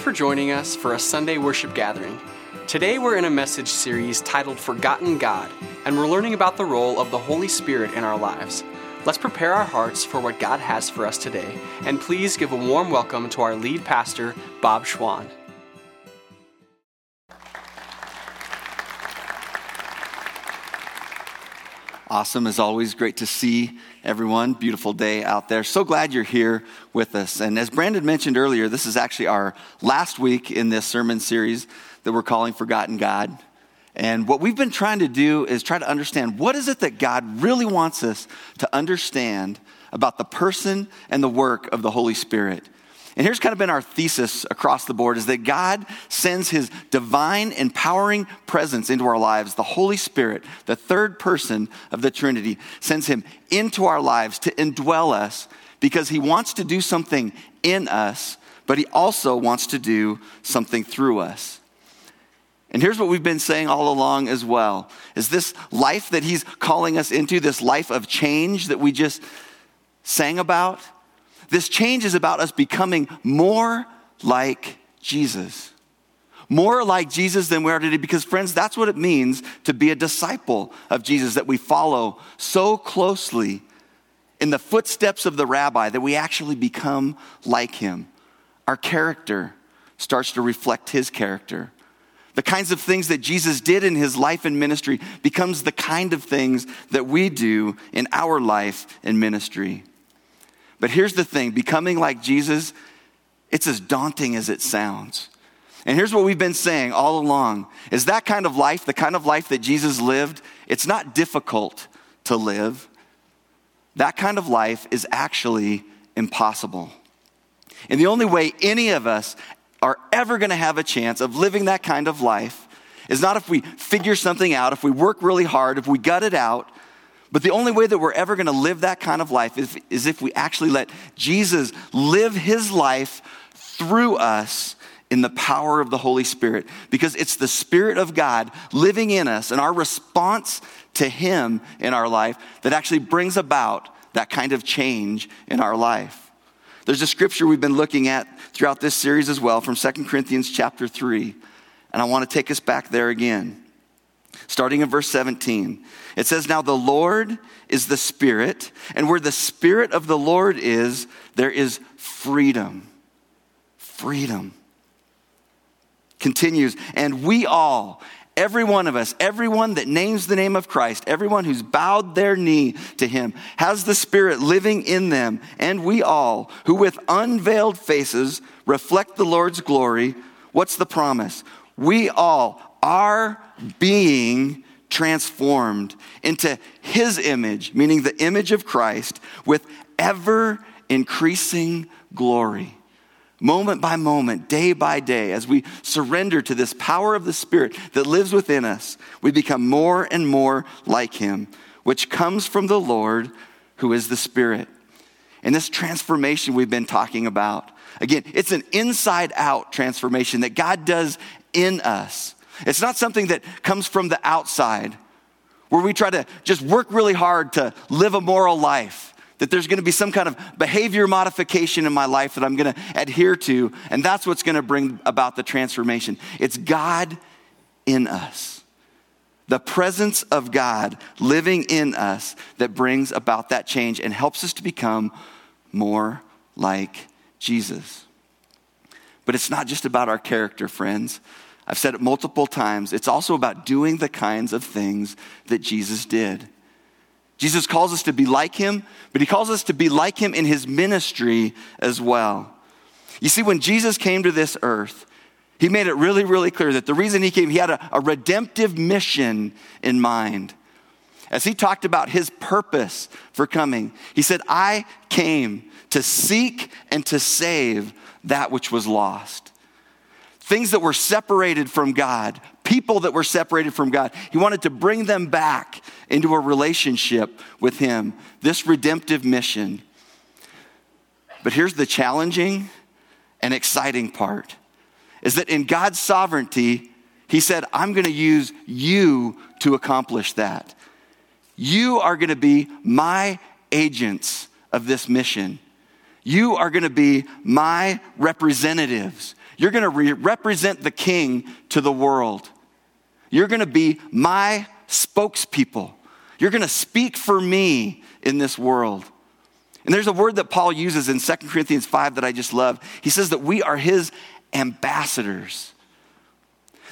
Thanks for joining us for a Sunday worship gathering. Today we're in a message series titled Forgotten God, and we're learning about the role of the Holy Spirit in our lives. Let's prepare our hearts for what God has for us today, and please give a warm welcome to our lead pastor, Bob Schwan. Awesome, as always, great to see everyone. Beautiful day out there. So glad you're here with us. And as Brandon mentioned earlier, this is actually our last week in this sermon series that we're calling Forgotten God. And what we've been trying to do is try to understand what is it that God really wants us to understand about the person and the work of the Holy Spirit. And here's kind of been our thesis across the board is that God sends his divine empowering presence into our lives. The Holy Spirit, the third person of the Trinity, sends him into our lives to indwell us because he wants to do something in us, but he also wants to do something through us. And here's what we've been saying all along as well is this life that he's calling us into, this life of change that we just sang about, this change is about us becoming more like Jesus. More like Jesus than we are today, because friends, that's what it means to be a disciple of Jesus, that we follow so closely in the footsteps of the rabbi that we actually become like him. Our character starts to reflect his character. The kinds of things that Jesus did in his life and ministry becomes the kind of things that we do in our life and ministry. But here's the thing becoming like Jesus, it's as daunting as it sounds. And here's what we've been saying all along is that kind of life, the kind of life that Jesus lived, it's not difficult to live. That kind of life is actually impossible. And the only way any of us are ever going to have a chance of living that kind of life is not if we figure something out, if we work really hard, if we gut it out, but the only way that we're ever going to live that kind of life is, is if we actually let Jesus live his life through us in the power of the Holy Spirit. Because it's the Spirit of God living in us and our response to him in our life that actually brings about that kind of change in our life. There's a scripture we've been looking at throughout this series as well from 2 Corinthians chapter 3. And I want to take us back there again starting in verse 17. It says, Now the Lord is the Spirit, and where the Spirit of the Lord is, there is freedom. Freedom. Continues, and we all, every one of us, everyone that names the name of Christ, everyone who's bowed their knee to him, has the Spirit living in them, and we all, who with unveiled faces reflect the Lord's glory, what's the promise? We all are being transformed into his image, meaning the image of Christ, with ever increasing glory. Moment by moment, day by day, as we surrender to this power of the Spirit that lives within us, we become more and more like him, which comes from the Lord who is the Spirit. And this transformation we've been talking about, again, it's an inside out transformation that God does in us. It's not something that comes from the outside where we try to just work really hard to live a moral life. That there's going to be some kind of behavior modification in my life that I'm going to adhere to, and that's what's going to bring about the transformation. It's God in us. The presence of God living in us that brings about that change and helps us to become more like Jesus. But it's not just about our character, friends. I've said it multiple times. It's also about doing the kinds of things that Jesus did. Jesus calls us to be like him, but he calls us to be like him in his ministry as well. You see, when Jesus came to this earth, he made it really, really clear that the reason he came, he had a, a redemptive mission in mind. As he talked about his purpose for coming, he said, I came to seek and to save that which was lost things that were separated from God, people that were separated from God. He wanted to bring them back into a relationship with Him, this redemptive mission. But here's the challenging and exciting part is that in God's sovereignty, He said, I'm going to use you to accomplish that. You are going to be my agents of this mission. You are going to be my representatives. You're going to re- represent the king to the world. You're going to be my spokespeople. You're going to speak for me in this world. And there's a word that Paul uses in 2 Corinthians 5 that I just love. He says that we are his ambassadors.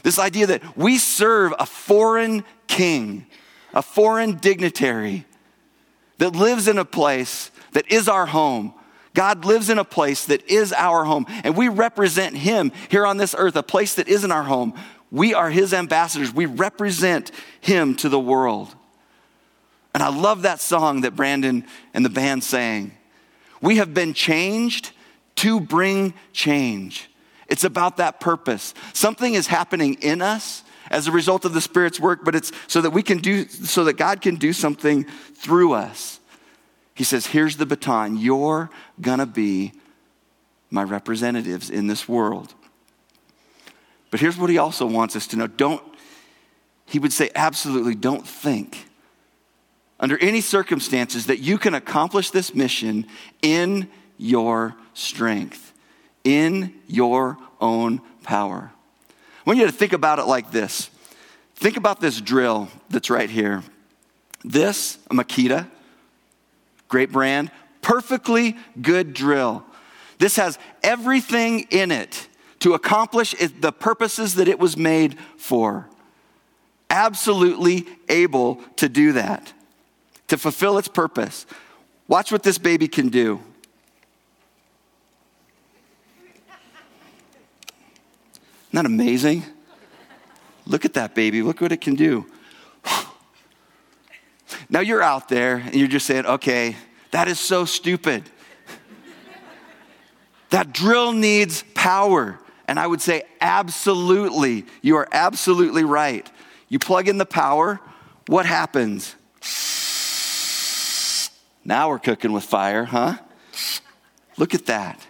This idea that we serve a foreign king, a foreign dignitary that lives in a place that is our home. God lives in a place that is our home, and we represent Him here on this earth, a place that isn't our home. We are His ambassadors. We represent Him to the world. And I love that song that Brandon and the band sang. We have been changed to bring change. It's about that purpose. Something is happening in us as a result of the Spirit's work, but it's so that we can do, so that God can do something through us. He says, Here's the baton. You're gonna be my representatives in this world. But here's what he also wants us to know. Don't, he would say, absolutely don't think under any circumstances that you can accomplish this mission in your strength, in your own power. I want you to think about it like this. Think about this drill that's right here. This, a Makita, great brand, perfectly good drill. This has everything in it to accomplish the purposes that it was made for. Absolutely able to do that to fulfill its purpose. Watch what this baby can do. Isn't that amazing? Look at that baby. Look what it can do. Now you're out there and you're just saying, okay, that is so stupid. that drill needs power. And I would say, absolutely. You are absolutely right. You plug in the power, what happens? Now we're cooking with fire, huh? Look at that.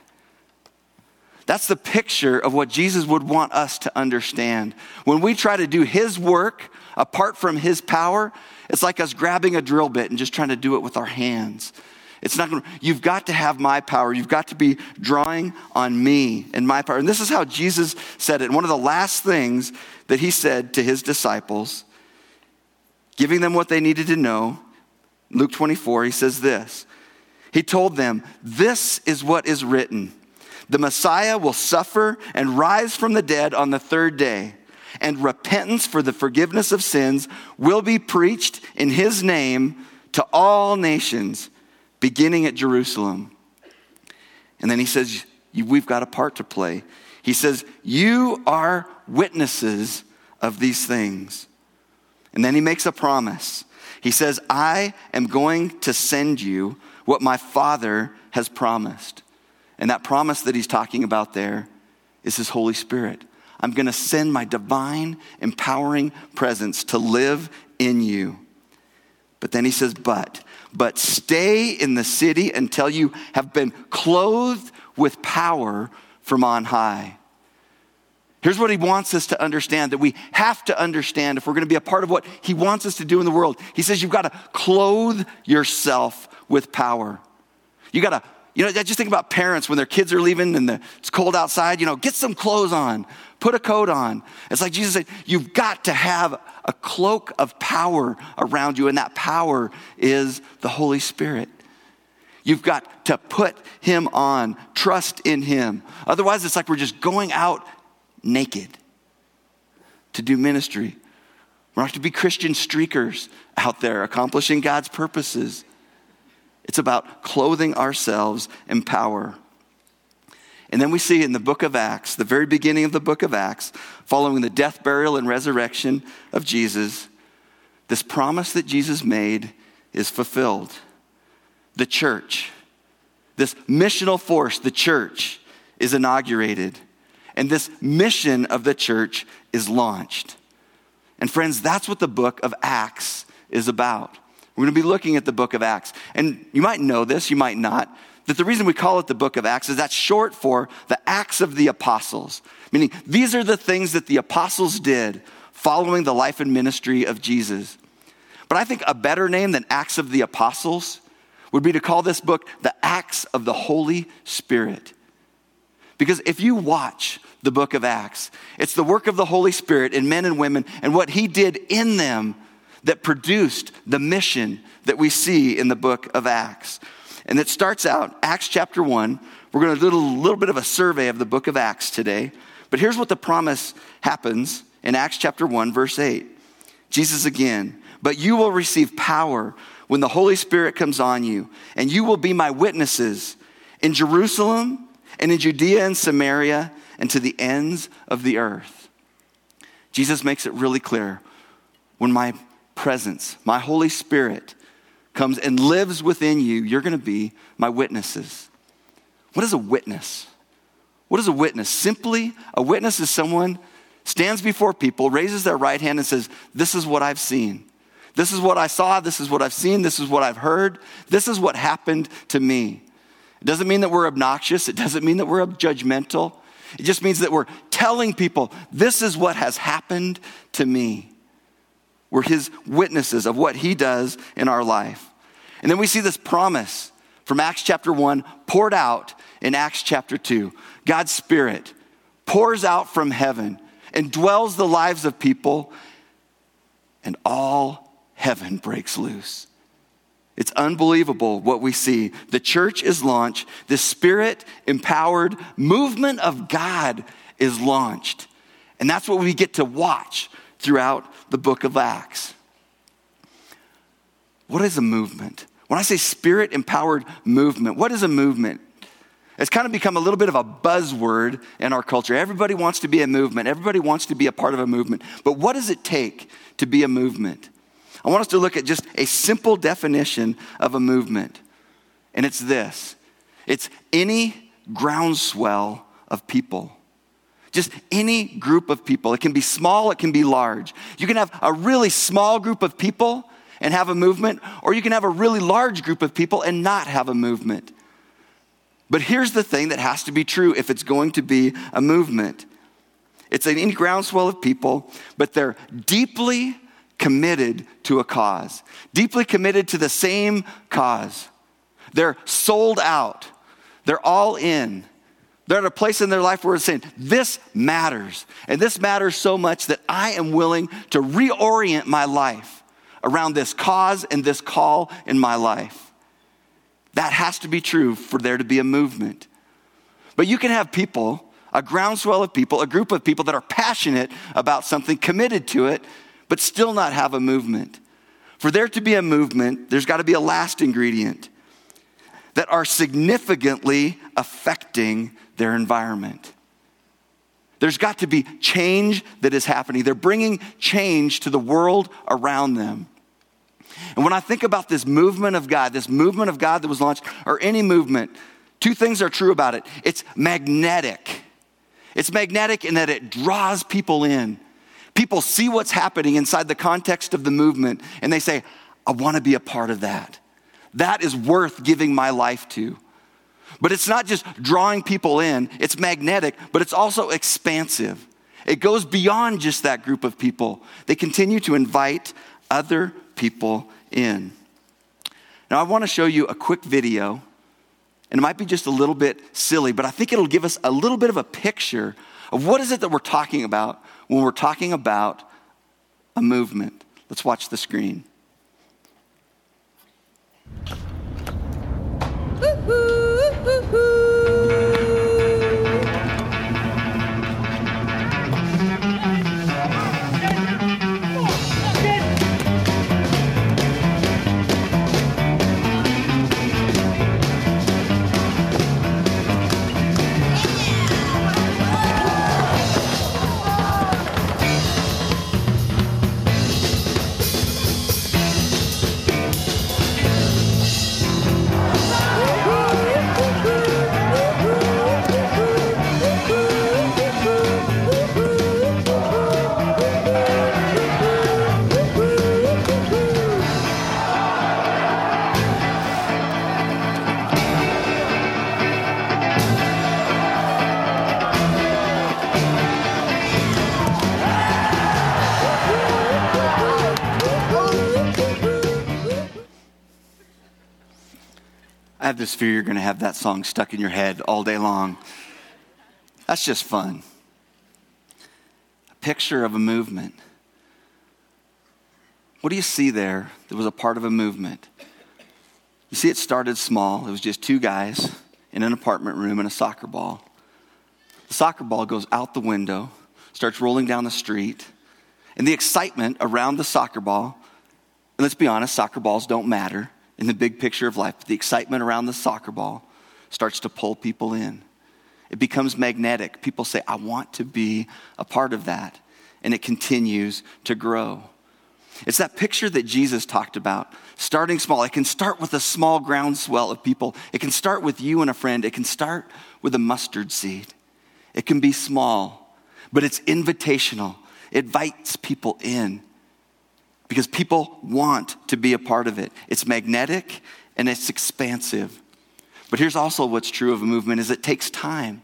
That's the picture of what Jesus would want us to understand. When we try to do His work apart from His power, it's like us grabbing a drill bit and just trying to do it with our hands. It's not going to, you've got to have my power. You've got to be drawing on me and my power. And this is how Jesus said it. one of the last things that he said to his disciples, giving them what they needed to know, Luke 24, he says this. He told them, This is what is written the Messiah will suffer and rise from the dead on the third day, and repentance for the forgiveness of sins will be preached in his name to all nations, beginning at Jerusalem. And then he says, We've got a part to play. He says, You are witnesses of these things. And then he makes a promise. He says, I am going to send you what my Father has promised. And that promise that he's talking about there is his Holy Spirit. I'm going to send my divine, empowering presence to live in you. But then he says, but, but stay in the city until you have been clothed with power from on high. Here's what he wants us to understand that we have to understand if we're going to be a part of what he wants us to do in the world. He says you've got to clothe yourself with power. You got to, you know, just think about parents when their kids are leaving and the, it's cold outside, you know, get some clothes on, put a coat on. It's like Jesus said, you've got to have a cloak of power around you, and that power is the Holy Spirit. You've got to put him on, trust in him. Otherwise, it's like we're just going out naked to do ministry. We're not to be Christian streakers out there accomplishing God's purposes. It's about clothing ourselves in power. And then we see in the book of Acts, the very beginning of the book of Acts, following the death, burial, and resurrection of Jesus, this promise that Jesus made is fulfilled. The church, this missional force, the church, is inaugurated and this mission of the church is launched. And friends, that's what the book of Acts is about. We're going to be looking at the book of Acts. And you might know this, you might not, that the reason we call it the book of Acts is that's short for the Acts of the Apostles. Meaning, these are the things that the apostles did following the life and ministry of Jesus. But I think a better name than Acts of the Apostles would be to call this book the Acts of the Holy Spirit. Because if you watch the book of Acts, it's the work of the Holy Spirit in men and women and what he did in them that produced the mission that we see in the book of Acts. And it starts out, Acts chapter 1. We're going to do a little bit of a survey of the book of Acts today. But here's what the promise happens in Acts chapter 1, verse 8. Jesus again, but you will receive power when the Holy Spirit comes on you, and you will be my witnesses in Jerusalem and in Judea and Samaria and to the ends of the earth. Jesus makes it really clear when my presence, my Holy Spirit, comes and lives within you, you're going to be my witnesses. What is a witness? What is a witness? Simply, a witness is someone stands before people, raises their right hand, and says, This is what I've seen. This is what I saw. This is what I've seen. This is what I've heard. This is what happened to me. It doesn't mean that we're obnoxious. It doesn't mean that we're judgmental. It just means that we're telling people, This is what has happened to me. We're his witnesses of what he does in our life. And then we see this promise from Acts chapter 1 poured out in Acts chapter 2. God's Spirit pours out from heaven and dwells the lives of people, and all heaven breaks loose. It's unbelievable what we see. The church is launched, the spirit empowered movement of God is launched. And that's what we get to watch throughout the book of Acts. What is a movement? When I say spirit empowered movement, what is a movement? It's kind of become a little bit of a buzzword in our culture. Everybody wants to be a movement, everybody wants to be a part of a movement. But what does it take to be a movement? I want us to look at just a simple definition of a movement. And it's this it's any groundswell of people. Just any group of people. It can be small, it can be large. You can have a really small group of people and have a movement, or you can have a really large group of people and not have a movement. But here's the thing that has to be true if it's going to be a movement it's an groundswell of people, but they're deeply committed to a cause, deeply committed to the same cause. They're sold out, they're all in. They're at a place in their life where it's saying, This matters. And this matters so much that I am willing to reorient my life around this cause and this call in my life. That has to be true for there to be a movement. But you can have people, a groundswell of people, a group of people that are passionate about something, committed to it, but still not have a movement. For there to be a movement, there's got to be a last ingredient that are significantly affecting their environment. There's got to be change that is happening. They're bringing change to the world around them. And when I think about this movement of God, this movement of God that was launched, or any movement, two things are true about it it's magnetic. It's magnetic in that it draws people in. People see what's happening inside the context of the movement and they say, I want to be a part of that. That is worth giving my life to. But it's not just drawing people in, it's magnetic, but it's also expansive. It goes beyond just that group of people. They continue to invite other people in. Now, I want to show you a quick video, and it might be just a little bit silly, but I think it'll give us a little bit of a picture of what is it that we're talking about when we're talking about a movement. Let's watch the screen. Woo-hoo, woo-hoo. Fear you're going to have that song stuck in your head all day long. That's just fun. A picture of a movement. What do you see there that was a part of a movement? You see, it started small. It was just two guys in an apartment room and a soccer ball. The soccer ball goes out the window, starts rolling down the street, and the excitement around the soccer ball, and let's be honest, soccer balls don't matter in the big picture of life, the excitement around the soccer ball starts to pull people in. It becomes magnetic. People say, I want to be a part of that. And it continues to grow. It's that picture that Jesus talked about, starting small. It can start with a small groundswell of people. It can start with you and a friend. It can start with a mustard seed. It can be small, but it's invitational. It invites people in because people want to be a part of it. It's magnetic and it's expansive. But here's also what's true of a movement is it takes time.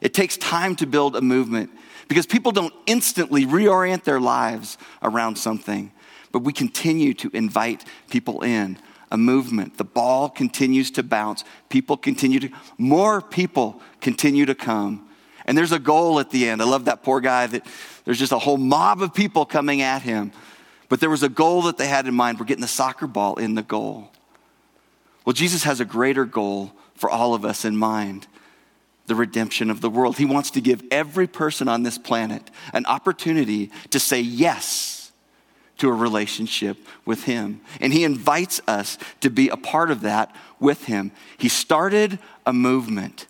It takes time to build a movement because people don't instantly reorient their lives around something but we continue to invite people in. A movement. The ball continues to bounce. People continue to, more people continue to come. And there's a goal at the end. I love that poor guy that there's just a whole mob of people coming at him. But there was a goal that they had in mind. We're getting the soccer ball in the goal. Well, Jesus has a greater goal for all of us in mind the redemption of the world. He wants to give every person on this planet an opportunity to say yes to a relationship with Him. And He invites us to be a part of that with Him. He started a movement.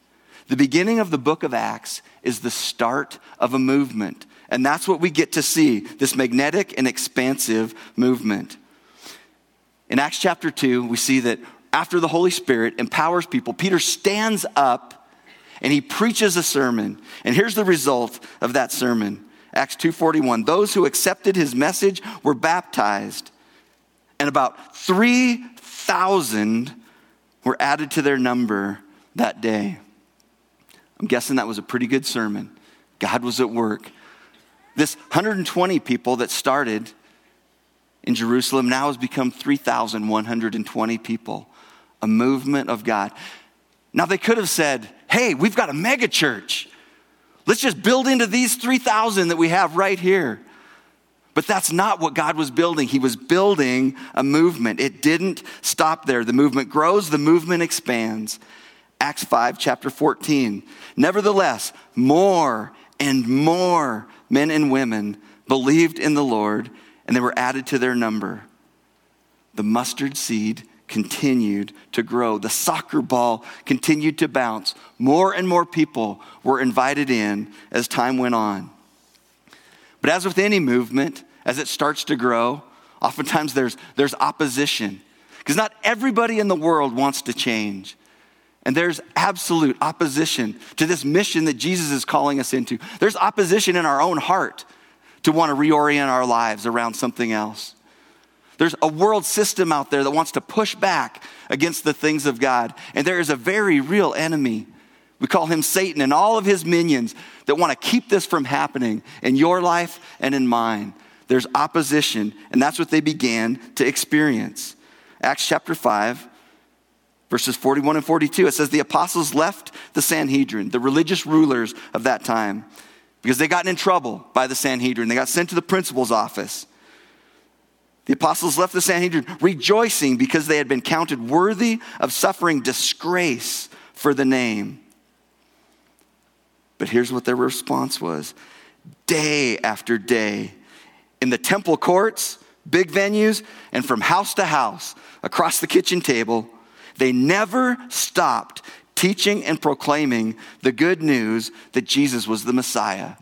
The beginning of the book of Acts is the start of a movement. And that's what we get to see this magnetic and expansive movement. In Acts chapter 2, we see that after the Holy Spirit empowers people, Peter stands up and he preaches a sermon. And here's the result of that sermon Acts 2:41. Those who accepted his message were baptized, and about 3,000 were added to their number that day. I'm guessing that was a pretty good sermon. God was at work. This 120 people that started in Jerusalem now has become 3,120 people, a movement of God. Now they could have said, "Hey, we've got a mega church. Let's just build into these 3,000 that we have right here. But that's not what God was building. He was building a movement. It didn't stop there. The movement grows, the movement expands. Acts 5, chapter 14. Nevertheless, more and more men and women believed in the Lord, and they were added to their number. The mustard seed continued to grow. The soccer ball continued to bounce. More and more people were invited in as time went on. But as with any movement, as it starts to grow, oftentimes there's, there's opposition. Because not everybody in the world wants to change. And there's absolute opposition to this mission that Jesus is calling us into. There's opposition in our own heart to want to reorient our lives around something else. There's a world system out there that wants to push back against the things of God. And there is a very real enemy. We call him Satan and all of his minions that want to keep this from happening in your life and in mine. There's opposition, and that's what they began to experience. Acts chapter 5, verses 41 and 42, it says, The apostles left the Sanhedrin, the religious rulers of that time, because they got in trouble by the Sanhedrin. They got sent to the principal's office. The apostles left the Sanhedrin rejoicing because they had been counted worthy of suffering disgrace for the name. But here's what their response was day after day, in the temple courts, big venues, and from house to house, across the kitchen table, they never stopped teaching and proclaiming the good news that Jesus was the Messiah.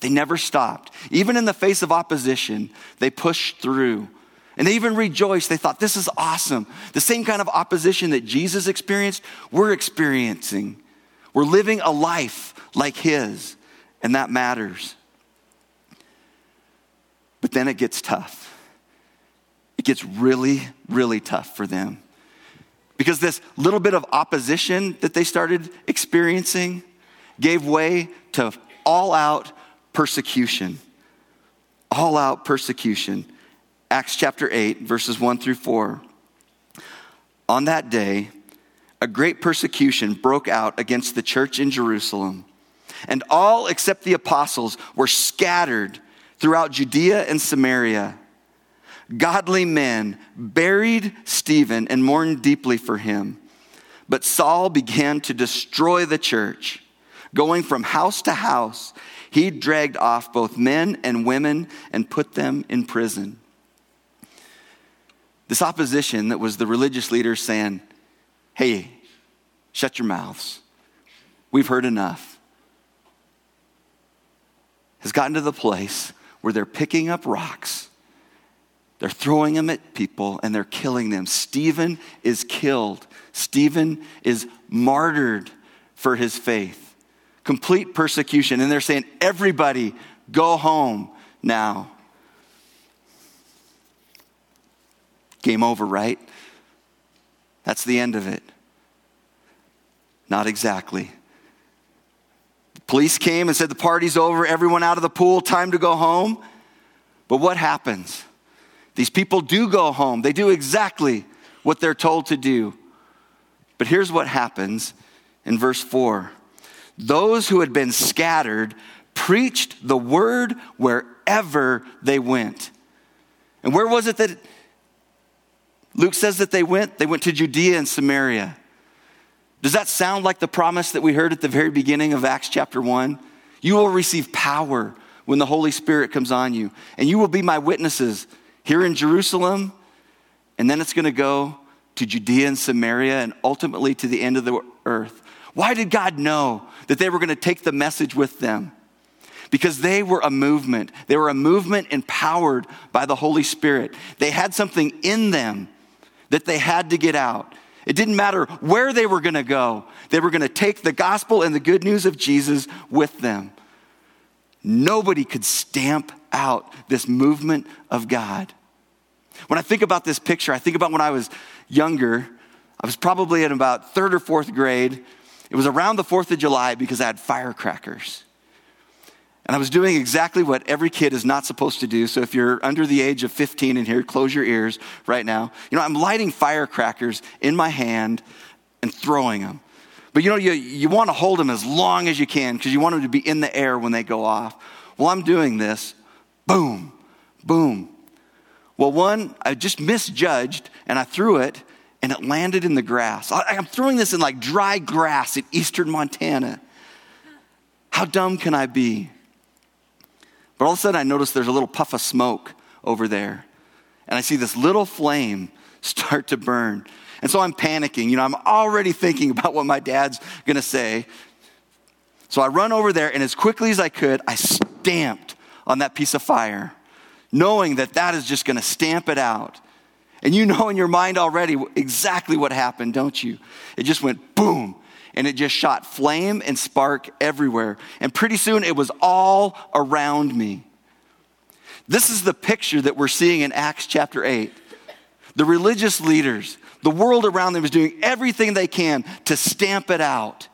They never stopped. Even in the face of opposition, they pushed through. And they even rejoiced. They thought, this is awesome. The same kind of opposition that Jesus experienced, we're experiencing. We're living a life like his, and that matters. But then it gets tough. It gets really, really tough for them. Because this little bit of opposition that they started experiencing gave way to all out persecution. All out persecution. Acts chapter 8, verses 1 through 4. On that day, a great persecution broke out against the church in Jerusalem, and all except the apostles were scattered throughout Judea and Samaria. Godly men buried Stephen and mourned deeply for him. But Saul began to destroy the church. Going from house to house, he dragged off both men and women and put them in prison. This opposition that was the religious leaders saying, hey, shut your mouths. We've heard enough. Has gotten to the place where they're picking up rocks, they're throwing them at people, and they're killing them. Stephen is killed, Stephen is martyred for his faith. Complete persecution. And they're saying, everybody go home now. Game over, right? That's the end of it. Not exactly. The police came and said, The party's over, everyone out of the pool, time to go home. But what happens? These people do go home, they do exactly what they're told to do. But here's what happens in verse 4 those who had been scattered preached the word wherever they went. And where was it that Luke says that they went? They went to Judea and Samaria. Does that sound like the promise that we heard at the very beginning of Acts chapter 1? You will receive power when the Holy Spirit comes on you, and you will be my witnesses here in Jerusalem, and then it's going to go to Judea and Samaria and ultimately to the end of the earth. Why did God know that they were going to take the message with them? Because they were a movement. They were a movement empowered by the Holy Spirit. They had something in them that they had to get out. It didn't matter where they were going to go, they were going to take the gospel and the good news of Jesus with them. Nobody could stamp out this movement of God. When I think about this picture, I think about when I was younger. I was probably in about third or fourth grade. It was around the 4th of July because I had firecrackers. And I was doing exactly what every kid is not supposed to do. So if you're under the age of 15 in here, close your ears right now. You know, I'm lighting firecrackers in my hand and throwing them. But you know, you, you want to hold them as long as you can because you want them to be in the air when they go off. Well, I'm doing this. Boom, boom. Well, one, I just misjudged and I threw it and it landed in the grass. I, I'm throwing this in like dry grass in eastern Montana. How dumb can I be? But all of a sudden, I notice there's a little puff of smoke over there. And I see this little flame start to burn. And so I'm panicking. You know, I'm already thinking about what my dad's going to say. So I run over there, and as quickly as I could, I stamped on that piece of fire, knowing that that is just going to stamp it out. And you know in your mind already exactly what happened, don't you? It just went boom and it just shot flame and spark everywhere. And pretty soon it was all around me. This is the picture that we're seeing in Acts chapter 8. The religious leaders, the world around them is doing everything they can to stamp it out.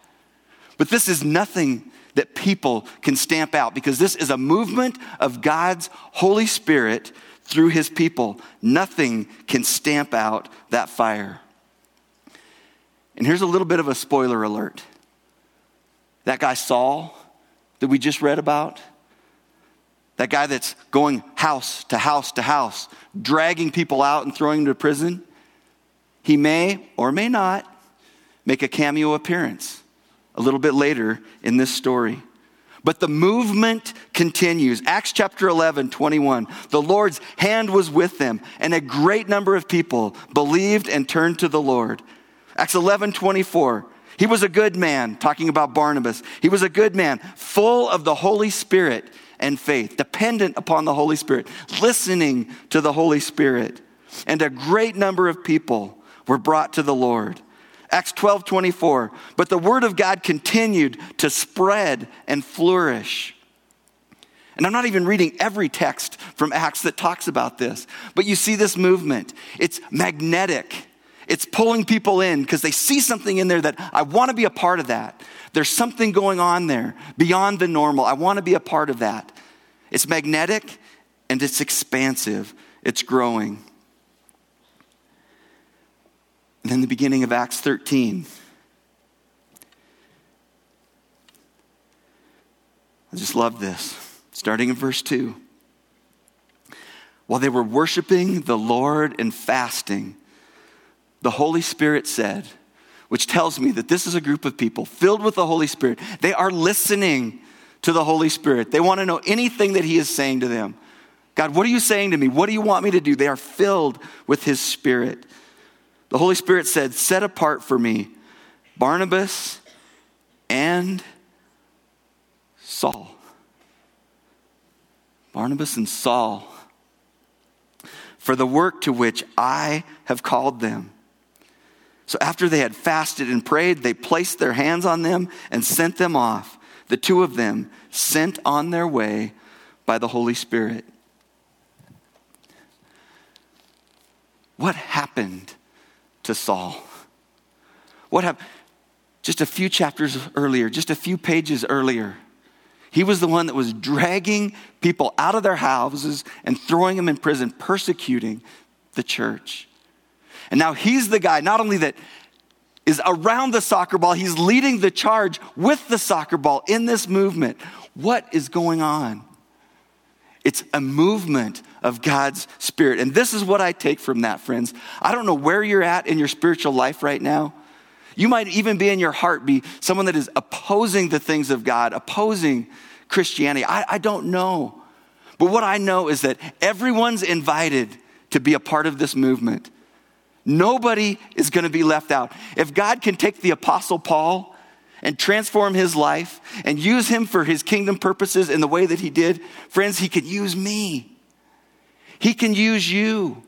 But this is nothing that people can stamp out because this is a movement of God's Holy Spirit through his people. Nothing can stamp out that fire. And here's a little bit of a spoiler alert. That guy Saul that we just read about, that guy that's going house to house to house, dragging people out and throwing them to prison, he may or may not make a cameo appearance a little bit later in this story. But the movement continues. Acts chapter 11, 21. The Lord's hand was with them, and a great number of people believed and turned to the Lord. Acts 11 24. He was a good man, talking about Barnabas. He was a good man, full of the Holy Spirit and faith, dependent upon the Holy Spirit, listening to the Holy Spirit. And a great number of people were brought to the Lord. Acts 12 24. But the word of God continued to spread and flourish. And I'm not even reading every text from Acts that talks about this, but you see this movement. It's magnetic. It's pulling people in because they see something in there that I want to be a part of that. There's something going on there beyond the normal. I want to be a part of that. It's magnetic and it's expansive, it's growing. And then the beginning of Acts 13. I just love this. Starting in verse 2. While they were worshiping the Lord and fasting, the Holy Spirit said, which tells me that this is a group of people filled with the Holy Spirit. They are listening to the Holy Spirit. They want to know anything that He is saying to them. God, what are you saying to me? What do you want me to do? They are filled with His Spirit. The Holy Spirit said, Set apart for me Barnabas and Saul. Barnabas and Saul for the work to which I have called them. So after they had fasted and prayed, they placed their hands on them and sent them off. The two of them sent on their way by the Holy Spirit. What happened to Saul? What happened? Just a few chapters earlier, just a few pages earlier, he was the one that was dragging people out of their houses and throwing them in prison, persecuting the church. And now he's the guy, not only that is around the soccer ball, he's leading the charge with the soccer ball in this movement. What is going on? It's a movement of God's Spirit. And this is what I take from that, friends. I don't know where you're at in your spiritual life right now. You might even be in your heart, be someone that is opposing the things of God, opposing Christianity. I, I don't know. But what I know is that everyone's invited to be a part of this movement. Nobody is going to be left out. If God can take the Apostle Paul and transform his life and use him for his kingdom purposes in the way that he did, friends, he can use me. He can use you.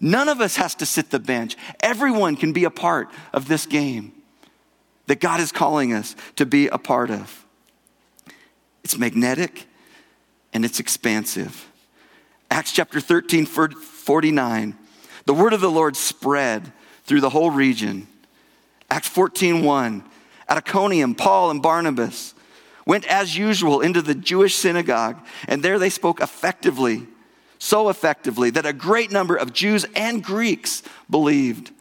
None of us has to sit the bench. Everyone can be a part of this game that God is calling us to be a part of. It's magnetic and it's expansive. Acts chapter 13, 49. The word of the Lord spread through the whole region. Acts 14:1. At Iconium, Paul and Barnabas went as usual into the Jewish synagogue, and there they spoke effectively, so effectively that a great number of Jews and Greeks believed.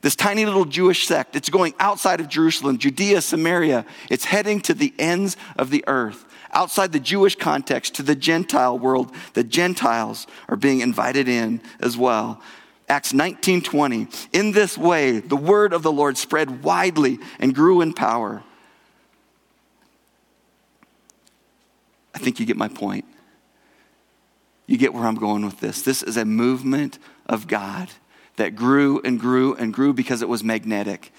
This tiny little Jewish sect, it's going outside of Jerusalem, Judea, Samaria. It's heading to the ends of the earth outside the Jewish context to the Gentile world. The Gentiles are being invited in as well. Acts 19:20. In this way, the word of the Lord spread widely and grew in power. I think you get my point. You get where I'm going with this. This is a movement of God that grew and grew and grew because it was magnetic.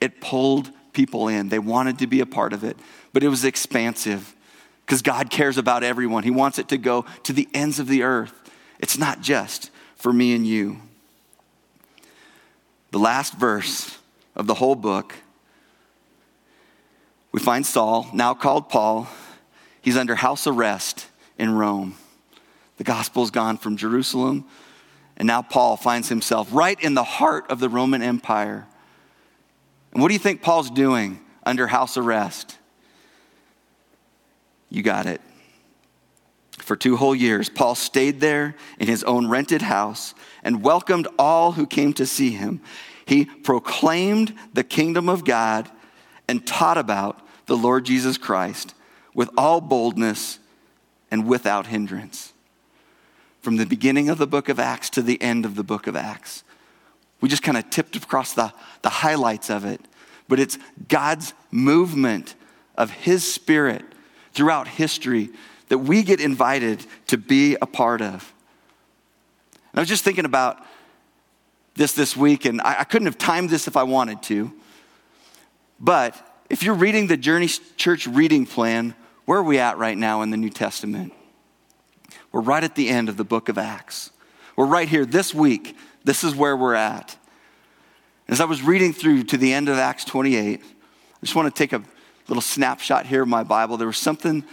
It pulled people in. They wanted to be a part of it, but it was expansive because God cares about everyone. He wants it to go to the ends of the earth. It's not just for me and you. The last verse of the whole book, we find Saul, now called Paul. He's under house arrest in Rome. The gospel's gone from Jerusalem, and now Paul finds himself right in the heart of the Roman Empire. And what do you think Paul's doing under house arrest? You got it. For two whole years, Paul stayed there in his own rented house and welcomed all who came to see him. He proclaimed the kingdom of God and taught about the Lord Jesus Christ with all boldness and without hindrance. From the beginning of the book of Acts to the end of the book of Acts. We just kind of tipped across the, the highlights of it, but it's God's movement of His Spirit throughout history that we get invited to be a part of. And I was just thinking about this this week, and I, I couldn't have timed this if I wanted to. But if you're reading the Journey Church reading plan, where are we at right now in the New Testament? We're right at the end of the book of Acts. We're right here this week. This is where we're at. As I was reading through to the end of Acts 28, I just want to take a little snapshot here of my Bible. There was something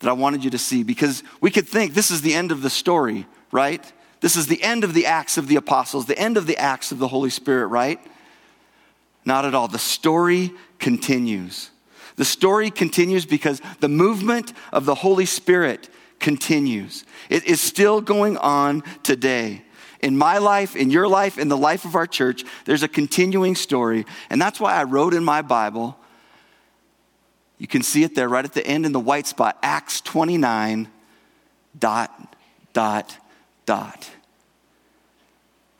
that I wanted you to see because we could think this is the end of the story, right? This is the end of the Acts of the Apostles, the end of the Acts of the Holy Spirit, right? Not at all. The story continues. The story continues because the movement of the Holy Spirit continues. It is still going on today. In my life, in your life, in the life of our church, there's a continuing story. And that's why I wrote in my Bible, you can see it there right at the end in the white spot, Acts 29, dot, dot, dot.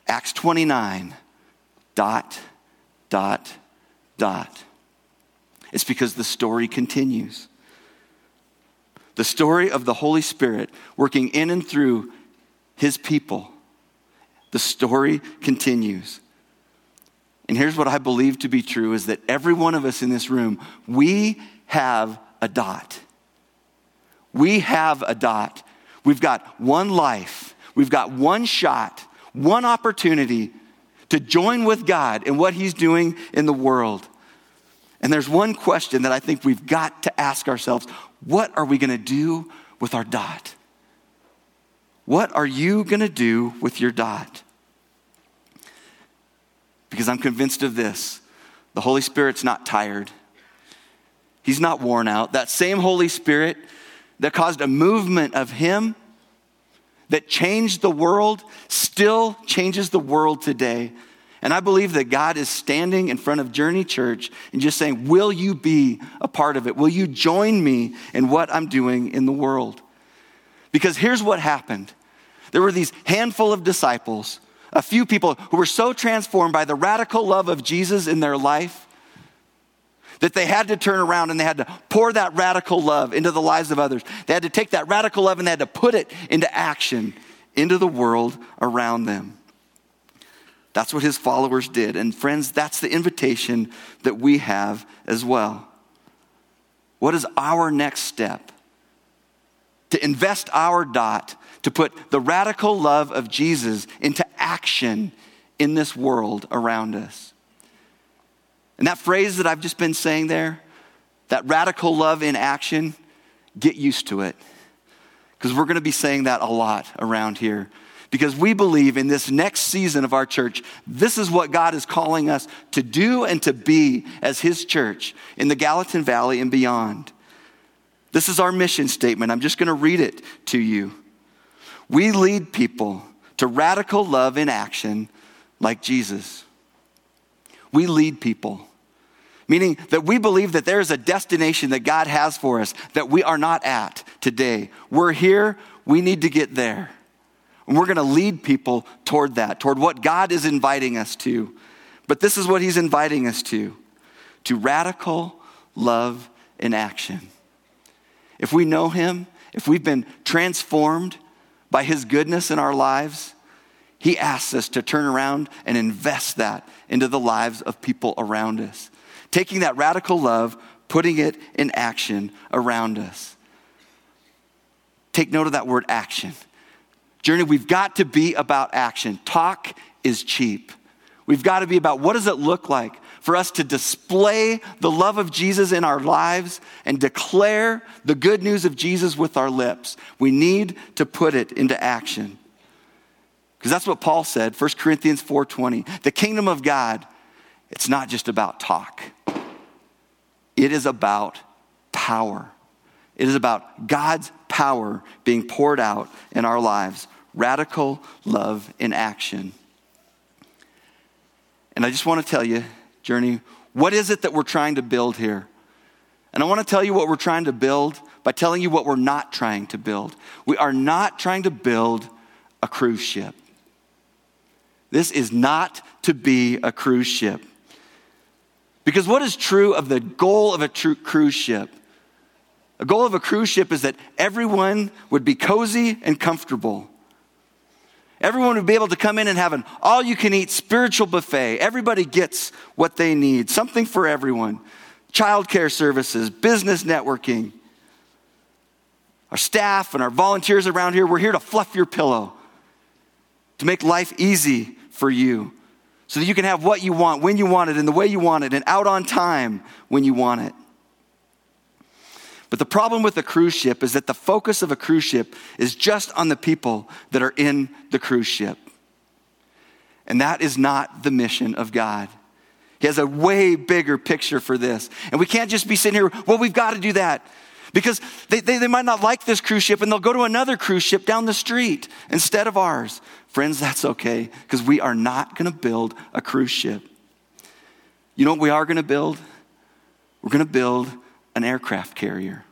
Acts 29, dot, dot, dot. It's because the story continues. The story of the Holy Spirit working in and through his people. The story continues. And here's what I believe to be true is that every one of us in this room, we have a dot. We have a dot. We've got one life. We've got one shot, one opportunity to join with God in what He's doing in the world. And there's one question that I think we've got to ask ourselves what are we going to do with our dot? What are you going to do with your dot? Because I'm convinced of this the Holy Spirit's not tired, He's not worn out. That same Holy Spirit that caused a movement of Him that changed the world still changes the world today. And I believe that God is standing in front of Journey Church and just saying, Will you be a part of it? Will you join me in what I'm doing in the world? Because here's what happened there were these handful of disciples, a few people who were so transformed by the radical love of Jesus in their life that they had to turn around and they had to pour that radical love into the lives of others. They had to take that radical love and they had to put it into action into the world around them. That's what his followers did. And friends, that's the invitation that we have as well. What is our next step? To invest our dot, to put the radical love of Jesus into action in this world around us. And that phrase that I've just been saying there, that radical love in action, get used to it. Because we're going to be saying that a lot around here because we believe in this next season of our church, this is what God is calling us to do and to be as His church in the Gallatin Valley and beyond. This is our mission statement. I'm just going to read it to you. We lead people to radical love in action like Jesus. We lead people, meaning that we believe that there is a destination that God has for us that we are not at today. We're here, we need to get there. And we're going to lead people toward that, toward what God is inviting us to. But this is what He's inviting us to to radical love in action. If we know Him, if we've been transformed by His goodness in our lives, He asks us to turn around and invest that into the lives of people around us. Taking that radical love, putting it in action around us. Take note of that word action. Journey, we've got to be about action. Talk is cheap. We've got to be about what does it look like for us to display the love of Jesus in our lives and declare the good news of Jesus with our lips. We need to put it into action. Because that's what Paul said, 1 Corinthians 4:20. The kingdom of God, it's not just about talk. It is about power. It is about God's power being poured out in our lives radical love in action. And I just want to tell you, Journey, what is it that we're trying to build here? And I want to tell you what we're trying to build by telling you what we're not trying to build. We are not trying to build a cruise ship. This is not to be a cruise ship. Because what is true of the goal of a cruise ship? The goal of a cruise ship is that everyone would be cozy and comfortable. Everyone would be able to come in and have an all you can eat spiritual buffet. Everybody gets what they need, something for everyone. Childcare services, business networking. Our staff and our volunteers around here, we're here to fluff your pillow, to make life easy for you, so that you can have what you want, when you want it, and the way you want it, and out on time when you want it. But the problem with a cruise ship is that the focus of a cruise ship is just on the people that are in the cruise ship. And that is not the mission of God. He has a way bigger picture for this. And we can't just be sitting here, well, we've got to do that. because they, they, they might not like this cruise ship and they'll go to another cruise ship down the street instead of ours. Friends, that's okay because we are not going to build a cruise ship. You know what we are going to build? We're going to build an aircraft carrier.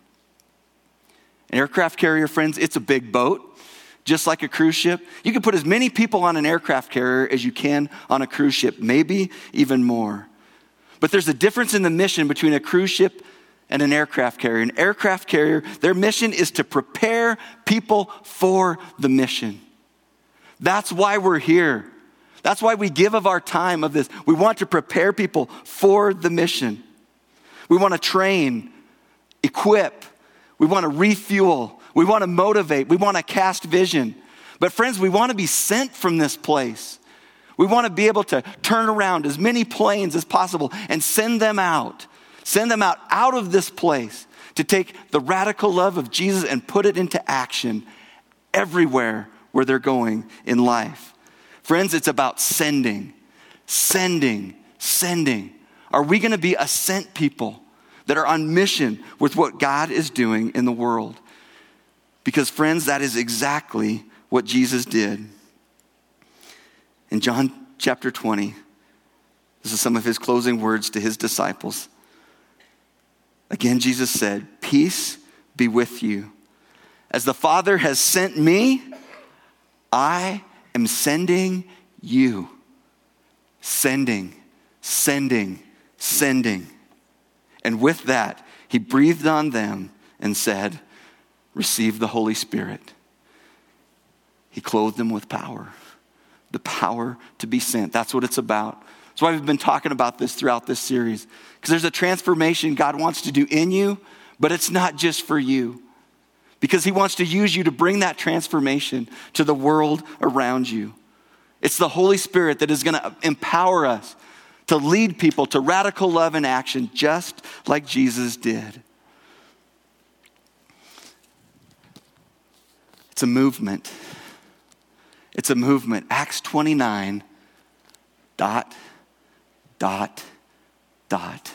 An aircraft carrier, friends, it's a big boat, just like a cruise ship. You can put as many people on an aircraft carrier as you can on a cruise ship, maybe even more. But there's a difference in the mission between a cruise ship and an aircraft carrier. An aircraft carrier, their mission is to prepare people for the mission. That's why we're here. That's why we give of our time of this. We want to prepare people for the mission. We want to train, equip, we want to refuel, we want to motivate, we want to cast vision. But, friends, we want to be sent from this place. We want to be able to turn around as many planes as possible and send them out. Send them out out of this place to take the radical love of Jesus and put it into action everywhere where they're going in life. Friends, it's about sending, sending, sending. Are we going to be a sent people that are on mission with what God is doing in the world? Because, friends, that is exactly what Jesus did. In John chapter 20, this is some of his closing words to his disciples. Again, Jesus said, Peace be with you. As the Father has sent me, I am sending you. Sending, sending, sending. And with that, he breathed on them and said, Receive the Holy Spirit. He clothed them with power, the power to be sent. That's what it's about. That's why we've been talking about this throughout this series. Because there's a transformation God wants to do in you, but it's not just for you. Because He wants to use you to bring that transformation to the world around you. It's the Holy Spirit that is going to empower us to lead people to radical love and action, just like Jesus did. It's a movement. It's a movement. Acts 29, dot, dot, dot.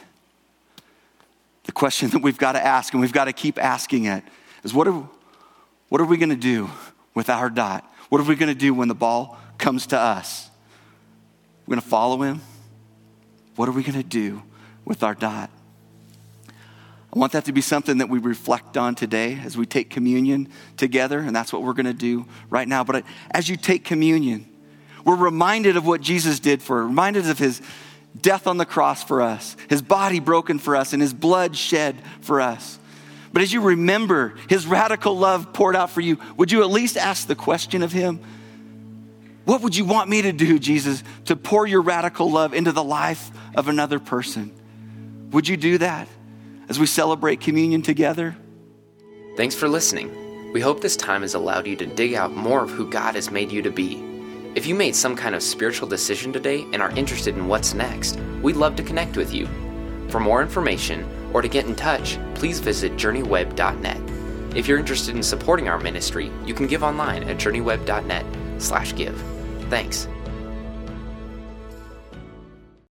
The question that we've got to ask, and we've got to keep asking it, is what are, what are we going to do with our dot? What are we going to do when the ball comes to us? We're going to follow him? What are we going to do with our dot? I want that to be something that we reflect on today as we take communion together, and that's what we're going to do right now. But as you take communion, we're reminded of what Jesus did for us, reminded of his death on the cross for us, his body broken for us, and his blood shed for us. But as you remember his radical love poured out for you, would you at least ask the question of him? What would you want me to do, Jesus, to pour your radical love into the life of another person? Would you do that as we celebrate communion together? Thanks for listening. We hope this time has allowed you to dig out more of who God has made you to be. If you made some kind of spiritual decision today and are interested in what's next, we'd love to connect with you. For more information or to get in touch, please visit journeyweb.net. If you're interested in supporting our ministry, you can give online at journeyweb.net/give. Thanks.